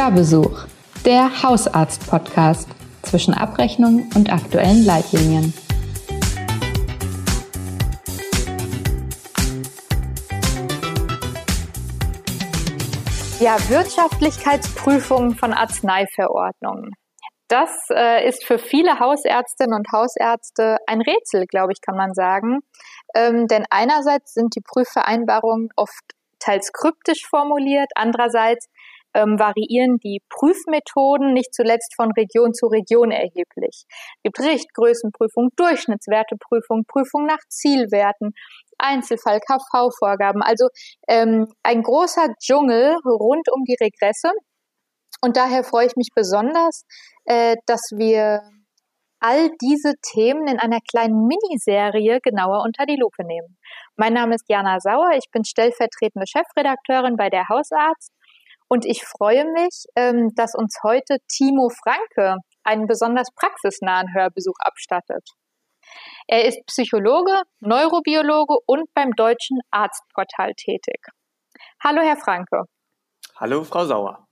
Hörbesuch, der Hausarzt-Podcast zwischen Abrechnung und aktuellen Leitlinien. Ja, Wirtschaftlichkeitsprüfungen von Arzneiverordnungen. Das äh, ist für viele Hausärztinnen und Hausärzte ein Rätsel, glaube ich, kann man sagen. Ähm, denn einerseits sind die Prüfvereinbarungen oft teils kryptisch formuliert, andererseits ähm, variieren die Prüfmethoden nicht zuletzt von Region zu Region erheblich. Es gibt Richtgrößenprüfung, Durchschnittswerteprüfung, Prüfung nach Zielwerten, Einzelfall, KV-Vorgaben. Also ähm, ein großer Dschungel rund um die Regresse. Und daher freue ich mich besonders, äh, dass wir all diese Themen in einer kleinen Miniserie genauer unter die Lupe nehmen. Mein Name ist Jana Sauer, ich bin stellvertretende Chefredakteurin bei der Hausarzt und ich freue mich, ähm, dass uns heute Timo Franke einen besonders praxisnahen Hörbesuch abstattet. Er ist Psychologe, Neurobiologe und beim Deutschen Arztportal tätig. Hallo, Herr Franke. Hallo, Frau Sauer.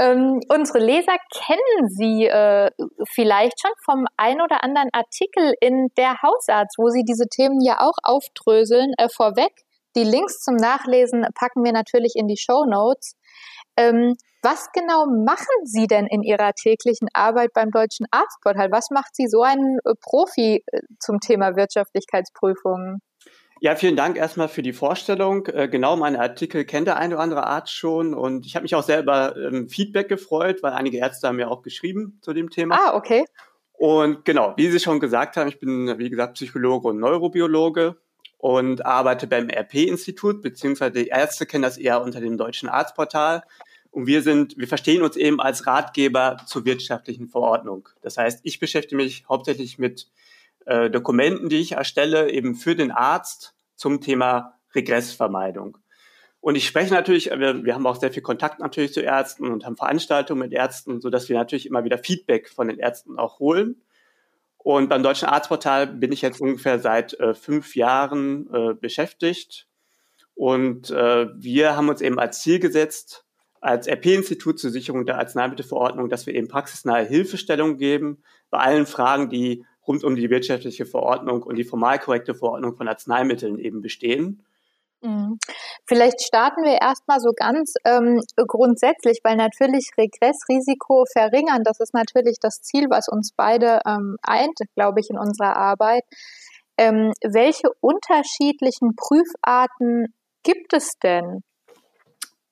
Ähm, unsere Leser kennen Sie äh, vielleicht schon vom ein oder anderen Artikel in der Hausarzt, wo Sie diese Themen ja auch aufdröseln. Äh, vorweg, die Links zum Nachlesen packen wir natürlich in die Show Notes. Ähm, was genau machen Sie denn in Ihrer täglichen Arbeit beim Deutschen Arztportal? Was macht Sie so einen äh, Profi äh, zum Thema Wirtschaftlichkeitsprüfungen? Ja, vielen Dank erstmal für die Vorstellung. Äh, genau, meine Artikel kennt der eine oder andere Arzt schon und ich habe mich auch selber ähm, Feedback gefreut, weil einige Ärzte haben ja auch geschrieben zu dem Thema. Ah, okay. Und genau, wie Sie schon gesagt haben, ich bin, wie gesagt, Psychologe und Neurobiologe und arbeite beim RP-Institut, beziehungsweise die Ärzte kennen das eher unter dem Deutschen Arztportal. Und wir sind, wir verstehen uns eben als Ratgeber zur wirtschaftlichen Verordnung. Das heißt, ich beschäftige mich hauptsächlich mit äh, Dokumenten, die ich erstelle, eben für den Arzt zum Thema Regressvermeidung. Und ich spreche natürlich, wir, wir haben auch sehr viel Kontakt natürlich zu Ärzten und haben Veranstaltungen mit Ärzten, so dass wir natürlich immer wieder Feedback von den Ärzten auch holen. Und beim Deutschen Arztportal bin ich jetzt ungefähr seit äh, fünf Jahren äh, beschäftigt. Und äh, wir haben uns eben als Ziel gesetzt, als RP-Institut zur Sicherung der Arzneimittelverordnung, dass wir eben praxisnahe Hilfestellung geben bei allen Fragen, die rund um die wirtschaftliche Verordnung und die formal korrekte Verordnung von Arzneimitteln eben bestehen. Mhm. Vielleicht starten wir erstmal so ganz ähm, grundsätzlich, weil natürlich Regressrisiko verringern, das ist natürlich das Ziel, was uns beide ähm, eint, glaube ich, in unserer Arbeit. Ähm, welche unterschiedlichen Prüfarten gibt es denn?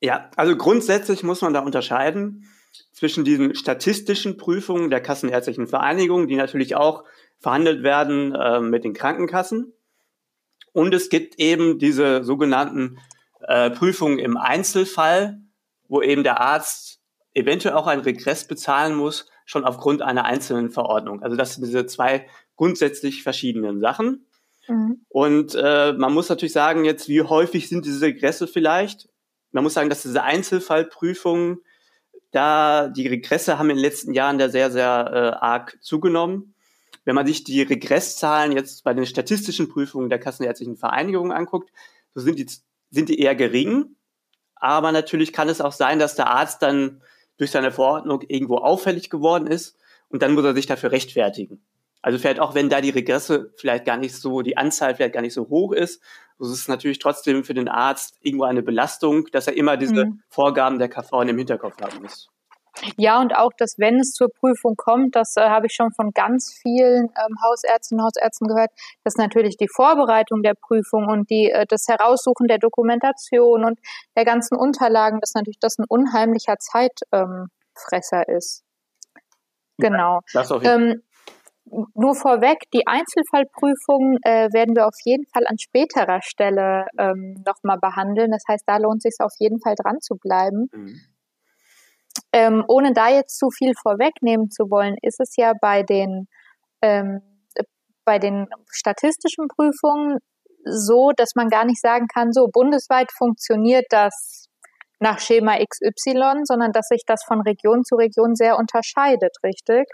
Ja, also grundsätzlich muss man da unterscheiden zwischen diesen statistischen Prüfungen der Kassenärztlichen Vereinigung, die natürlich auch verhandelt werden äh, mit den Krankenkassen. Und es gibt eben diese sogenannten äh, Prüfungen im Einzelfall, wo eben der Arzt eventuell auch einen Regress bezahlen muss, schon aufgrund einer einzelnen Verordnung. Also das sind diese zwei grundsätzlich verschiedenen Sachen. Mhm. Und äh, man muss natürlich sagen, jetzt, wie häufig sind diese Regresse vielleicht? Man muss sagen, dass diese Einzelfallprüfungen, da die Regresse haben in den letzten Jahren da sehr, sehr äh, arg zugenommen. Wenn man sich die Regresszahlen jetzt bei den statistischen Prüfungen der Kassenärztlichen Vereinigung anguckt, so sind die, sind die eher gering. Aber natürlich kann es auch sein, dass der Arzt dann durch seine Verordnung irgendwo auffällig geworden ist und dann muss er sich dafür rechtfertigen. Also vielleicht auch wenn da die Regresse vielleicht gar nicht so, die Anzahl vielleicht gar nicht so hoch ist, so ist es natürlich trotzdem für den Arzt irgendwo eine Belastung, dass er immer diese mhm. Vorgaben der KV im Hinterkopf haben muss. Ja, und auch, dass wenn es zur Prüfung kommt, das äh, habe ich schon von ganz vielen ähm, Hausärzten und Hausärzten gehört, dass natürlich die Vorbereitung der Prüfung und die, äh, das Heraussuchen der Dokumentation und der ganzen Unterlagen, dass natürlich das ein unheimlicher Zeitfresser ähm, ist. Genau. Ja, ähm, nur vorweg, die Einzelfallprüfung äh, werden wir auf jeden Fall an späterer Stelle ähm, nochmal behandeln. Das heißt, da lohnt es sich auf jeden Fall dran zu bleiben. Mhm. Ähm, ohne da jetzt zu viel vorwegnehmen zu wollen, ist es ja bei den, ähm, bei den statistischen Prüfungen so, dass man gar nicht sagen kann, so bundesweit funktioniert das nach Schema XY, sondern dass sich das von Region zu Region sehr unterscheidet, richtig?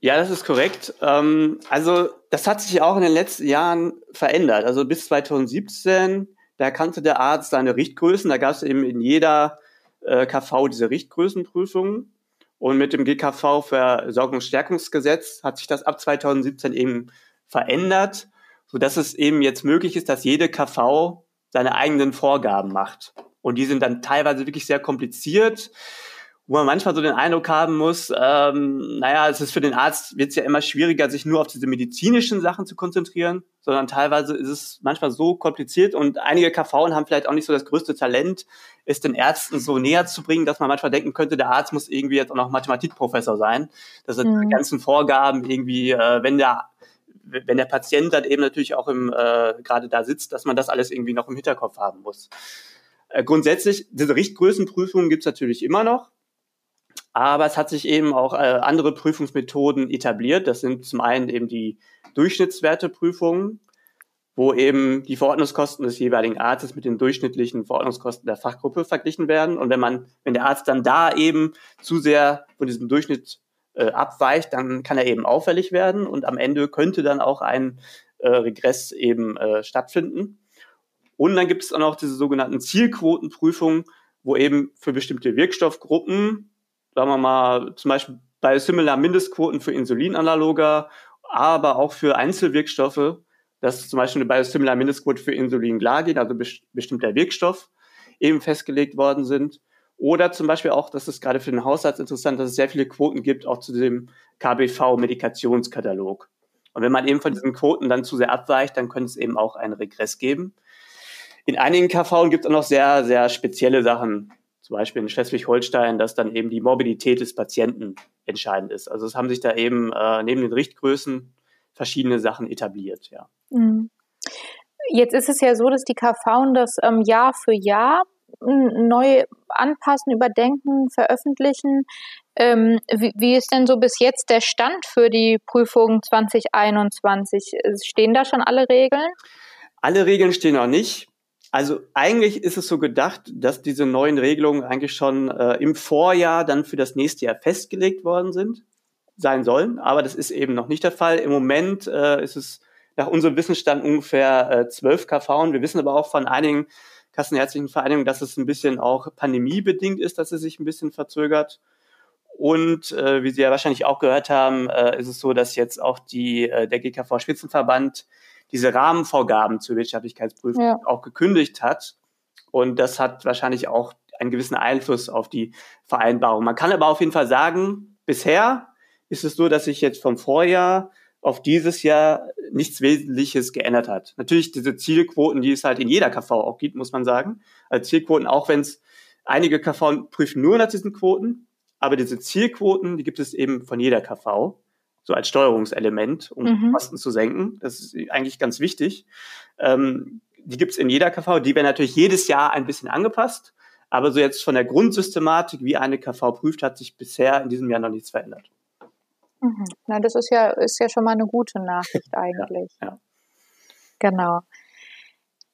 Ja, das ist korrekt. Ähm, also das hat sich auch in den letzten Jahren verändert. Also bis 2017, da kannte der Arzt seine Richtgrößen, da gab es eben in jeder äh, KV diese Richtgrößenprüfungen. Und mit dem GKV Versorgungsstärkungsgesetz hat sich das ab 2017 eben verändert, so dass es eben jetzt möglich ist, dass jede KV seine eigenen Vorgaben macht. Und die sind dann teilweise wirklich sehr kompliziert wo man manchmal so den Eindruck haben muss, ähm, naja, es ist für den Arzt wird es ja immer schwieriger, sich nur auf diese medizinischen Sachen zu konzentrieren, sondern teilweise ist es manchmal so kompliziert und einige KVen haben vielleicht auch nicht so das größte Talent, es den Ärzten so näher zu bringen, dass man manchmal denken könnte, der Arzt muss irgendwie jetzt auch noch Mathematikprofessor sein, dass er mhm. die ganzen Vorgaben irgendwie, äh, wenn der wenn der Patient dann eben natürlich auch im äh, gerade da sitzt, dass man das alles irgendwie noch im Hinterkopf haben muss. Äh, grundsätzlich, diese Richtgrößenprüfungen gibt es natürlich immer noch. Aber es hat sich eben auch äh, andere Prüfungsmethoden etabliert. Das sind zum einen eben die Durchschnittswerteprüfungen, wo eben die Verordnungskosten des jeweiligen Arztes mit den durchschnittlichen Verordnungskosten der Fachgruppe verglichen werden. Und wenn man, wenn der Arzt dann da eben zu sehr von diesem Durchschnitt äh, abweicht, dann kann er eben auffällig werden und am Ende könnte dann auch ein äh, Regress eben äh, stattfinden. Und dann gibt es auch noch diese sogenannten Zielquotenprüfungen, wo eben für bestimmte Wirkstoffgruppen sagen wir mal, zum Beispiel bei Similar Mindestquoten für Insulinanaloga, aber auch für Einzelwirkstoffe, dass zum Beispiel eine Biosimilar Mindestquote für Insulingladin, also bestimmter Wirkstoff, eben festgelegt worden sind. Oder zum Beispiel auch, das ist gerade für den Hausarzt interessant, dass es sehr viele Quoten gibt, auch zu dem KBV-Medikationskatalog. Und wenn man eben von diesen Quoten dann zu sehr abweicht, dann könnte es eben auch einen Regress geben. In einigen KV gibt es auch noch sehr, sehr spezielle Sachen zum Beispiel in Schleswig-Holstein, dass dann eben die Morbidität des Patienten entscheidend ist. Also es haben sich da eben äh, neben den Richtgrößen verschiedene Sachen etabliert, ja. Mhm. Jetzt ist es ja so, dass die KV das ähm, Jahr für Jahr neu anpassen, überdenken, veröffentlichen. Ähm, wie, wie, ist denn so bis jetzt der Stand für die Prüfung 2021? Stehen da schon alle Regeln? Alle Regeln stehen noch nicht. Also eigentlich ist es so gedacht, dass diese neuen Regelungen eigentlich schon äh, im Vorjahr dann für das nächste Jahr festgelegt worden sind, sein sollen. Aber das ist eben noch nicht der Fall. Im Moment äh, ist es nach unserem Wissensstand ungefähr äh, 12 KV. Und wir wissen aber auch von einigen kassenärztlichen Vereinigungen, dass es ein bisschen auch pandemiebedingt ist, dass es sich ein bisschen verzögert. Und äh, wie Sie ja wahrscheinlich auch gehört haben, äh, ist es so, dass jetzt auch die, äh, der GKV-Spitzenverband diese Rahmenvorgaben zur Wirtschaftlichkeitsprüfung ja. auch gekündigt hat. Und das hat wahrscheinlich auch einen gewissen Einfluss auf die Vereinbarung. Man kann aber auf jeden Fall sagen, bisher ist es so, dass sich jetzt vom Vorjahr auf dieses Jahr nichts Wesentliches geändert hat. Natürlich diese Zielquoten, die es halt in jeder KV auch gibt, muss man sagen. Also Zielquoten, auch wenn es einige KV prüfen nur nach diesen Quoten, aber diese Zielquoten, die gibt es eben von jeder KV so als Steuerungselement, um mhm. Kosten zu senken. Das ist eigentlich ganz wichtig. Ähm, die gibt es in jeder KV. Die werden natürlich jedes Jahr ein bisschen angepasst. Aber so jetzt von der Grundsystematik, wie eine KV prüft, hat sich bisher in diesem Jahr noch nichts verändert. Mhm. Na, das ist ja, ist ja schon mal eine gute Nachricht eigentlich. ja, ja. Genau.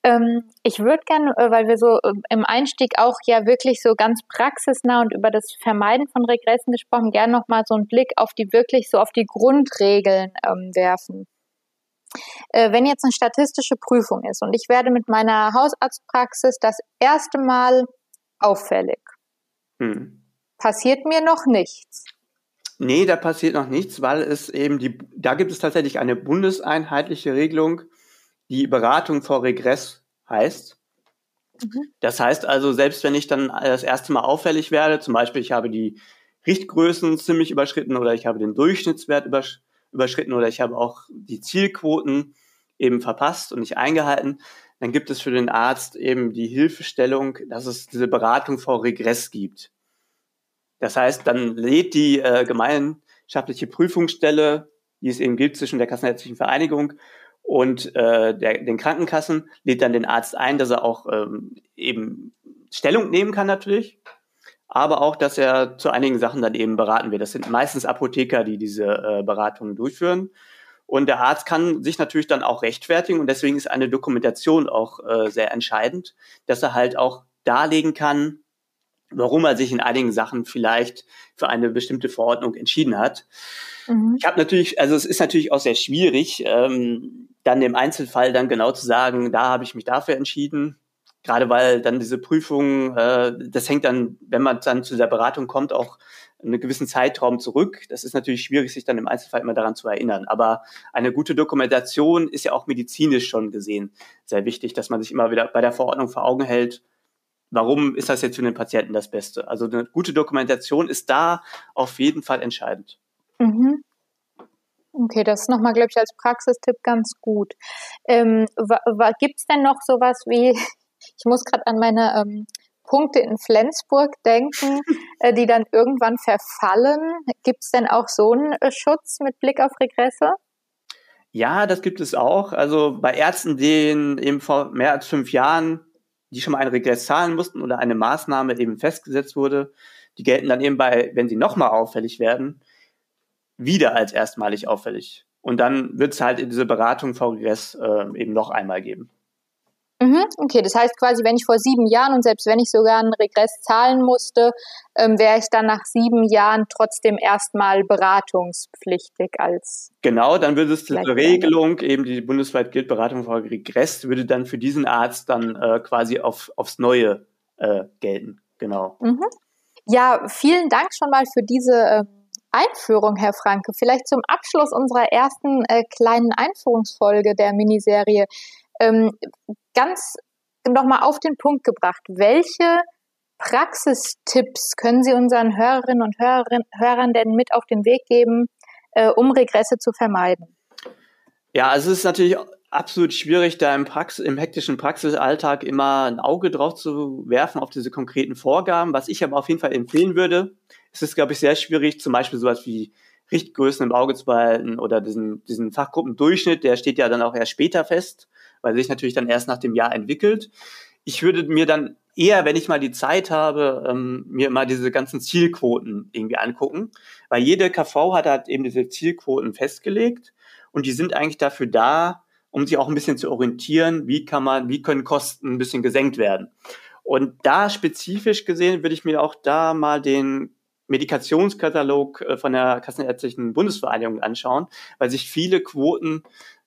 Ähm, ich würde gerne, äh, weil wir so ähm, im Einstieg auch ja wirklich so ganz praxisnah und über das Vermeiden von Regressen gesprochen, gerne nochmal so einen Blick auf die wirklich so auf die Grundregeln ähm, werfen. Äh, wenn jetzt eine statistische Prüfung ist und ich werde mit meiner Hausarztpraxis das erste Mal auffällig, hm. passiert mir noch nichts. Nee, da passiert noch nichts, weil es eben die, da gibt es tatsächlich eine bundeseinheitliche Regelung, die Beratung vor Regress heißt. Mhm. Das heißt also, selbst wenn ich dann das erste Mal auffällig werde, zum Beispiel ich habe die Richtgrößen ziemlich überschritten oder ich habe den Durchschnittswert übersch überschritten oder ich habe auch die Zielquoten eben verpasst und nicht eingehalten, dann gibt es für den Arzt eben die Hilfestellung, dass es diese Beratung vor Regress gibt. Das heißt, dann lädt die äh, gemeinschaftliche Prüfungsstelle, die es eben gibt zwischen der Kassenärztlichen Vereinigung und äh, der, den Krankenkassen lädt dann den Arzt ein, dass er auch ähm, eben Stellung nehmen kann natürlich, aber auch, dass er zu einigen Sachen dann eben beraten wird. Das sind meistens Apotheker, die diese äh, Beratungen durchführen. Und der Arzt kann sich natürlich dann auch rechtfertigen und deswegen ist eine Dokumentation auch äh, sehr entscheidend, dass er halt auch darlegen kann, warum er sich in einigen Sachen vielleicht für eine bestimmte Verordnung entschieden hat. Mhm. Ich habe natürlich, also es ist natürlich auch sehr schwierig, ähm, dann im Einzelfall dann genau zu sagen, da habe ich mich dafür entschieden. Gerade weil dann diese Prüfung, äh, das hängt dann, wenn man dann zu der Beratung kommt, auch einen gewissen Zeitraum zurück. Das ist natürlich schwierig, sich dann im Einzelfall immer daran zu erinnern. Aber eine gute Dokumentation ist ja auch medizinisch schon gesehen sehr wichtig, dass man sich immer wieder bei der Verordnung vor Augen hält, warum ist das jetzt für den Patienten das Beste? Also eine gute Dokumentation ist da auf jeden Fall entscheidend. Mhm. Okay, das ist nochmal, glaube ich, als Praxistipp ganz gut. Ähm, Gibt es denn noch sowas wie, ich muss gerade an meine ähm, Punkte in Flensburg denken, äh, die dann irgendwann verfallen. Gibt es denn auch so einen äh, Schutz mit Blick auf Regresse? Ja, das gibt es auch. Also bei Ärzten, denen eben vor mehr als fünf Jahren, die schon mal einen Regress zahlen mussten oder eine Maßnahme eben festgesetzt wurde, die gelten dann eben bei, wenn sie nochmal auffällig werden, wieder als erstmalig auffällig. Und dann wird es halt diese Beratung VGS äh, eben noch einmal geben. Mhm, okay, das heißt quasi, wenn ich vor sieben Jahren und selbst wenn ich sogar einen Regress zahlen musste, ähm, wäre ich dann nach sieben Jahren trotzdem erstmal beratungspflichtig als. Genau, dann würde es diese Regelung, eben die bundesweit gilt, Beratung vor Regress, würde dann für diesen Arzt dann äh, quasi auf, aufs Neue äh, gelten. Genau. Mhm. Ja, vielen Dank schon mal für diese äh, Einführung, Herr Franke. Vielleicht zum Abschluss unserer ersten äh, kleinen Einführungsfolge der Miniserie ähm, ganz nochmal auf den Punkt gebracht. Welche Praxistipps können Sie unseren Hörerinnen und Hörern, Hörern denn mit auf den Weg geben, äh, um Regresse zu vermeiden? Ja, also es ist natürlich absolut schwierig, da im, Prax im hektischen Praxisalltag immer ein Auge drauf zu werfen auf diese konkreten Vorgaben. Was ich aber auf jeden Fall empfehlen würde, es ist, glaube ich, sehr schwierig, zum Beispiel sowas wie Richtgrößen im Auge zu behalten oder diesen, diesen Fachgruppendurchschnitt, der steht ja dann auch erst später fest, weil sich natürlich dann erst nach dem Jahr entwickelt. Ich würde mir dann eher, wenn ich mal die Zeit habe, ähm, mir mal diese ganzen Zielquoten irgendwie angucken, weil jede KV hat halt eben diese Zielquoten festgelegt und die sind eigentlich dafür da, um sich auch ein bisschen zu orientieren, wie kann man, wie können Kosten ein bisschen gesenkt werden. Und da spezifisch gesehen würde ich mir auch da mal den Medikationskatalog äh, von der Kassenärztlichen Bundesvereinigung anschauen, weil sich viele Quoten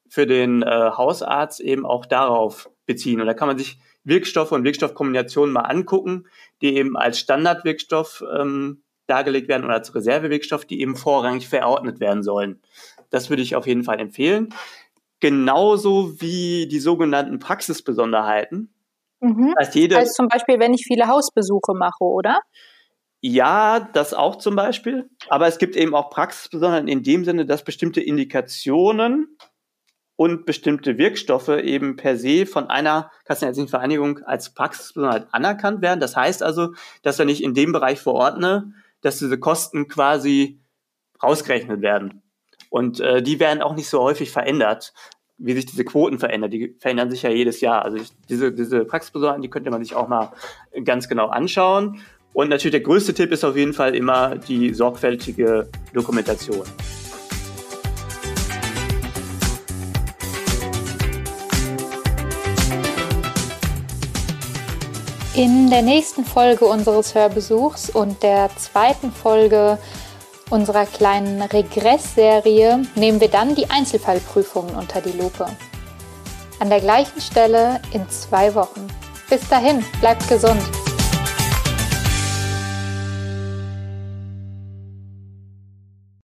für den äh, Hausarzt eben auch darauf beziehen. Und da kann man sich Wirkstoffe und Wirkstoffkombinationen mal angucken, die eben als Standardwirkstoff ähm, dargelegt werden oder als Reservewirkstoff, die eben vorrangig verordnet werden sollen. Das würde ich auf jeden Fall empfehlen. Genauso wie die sogenannten Praxisbesonderheiten. Mhm. Das heißt, jede, also zum Beispiel, wenn ich viele Hausbesuche mache, oder? Ja, das auch zum Beispiel. Aber es gibt eben auch Praxisbesonderheiten in dem Sinne, dass bestimmte Indikationen und bestimmte Wirkstoffe eben per se von einer Kassenärztlichen Vereinigung als Praxisbesonderheit anerkannt werden. Das heißt also, dass wenn ich in dem Bereich verordne, dass diese Kosten quasi rausgerechnet werden. Und äh, die werden auch nicht so häufig verändert, wie sich diese Quoten verändern. Die verändern sich ja jedes Jahr. Also ich, diese, diese Praxisbesonderheiten, die könnte man sich auch mal ganz genau anschauen. Und natürlich der größte Tipp ist auf jeden Fall immer die sorgfältige Dokumentation. In der nächsten Folge unseres Hörbesuchs und der zweiten Folge unserer kleinen Regressserie nehmen wir dann die Einzelfallprüfungen unter die Lupe. An der gleichen Stelle in zwei Wochen. Bis dahin, bleibt gesund.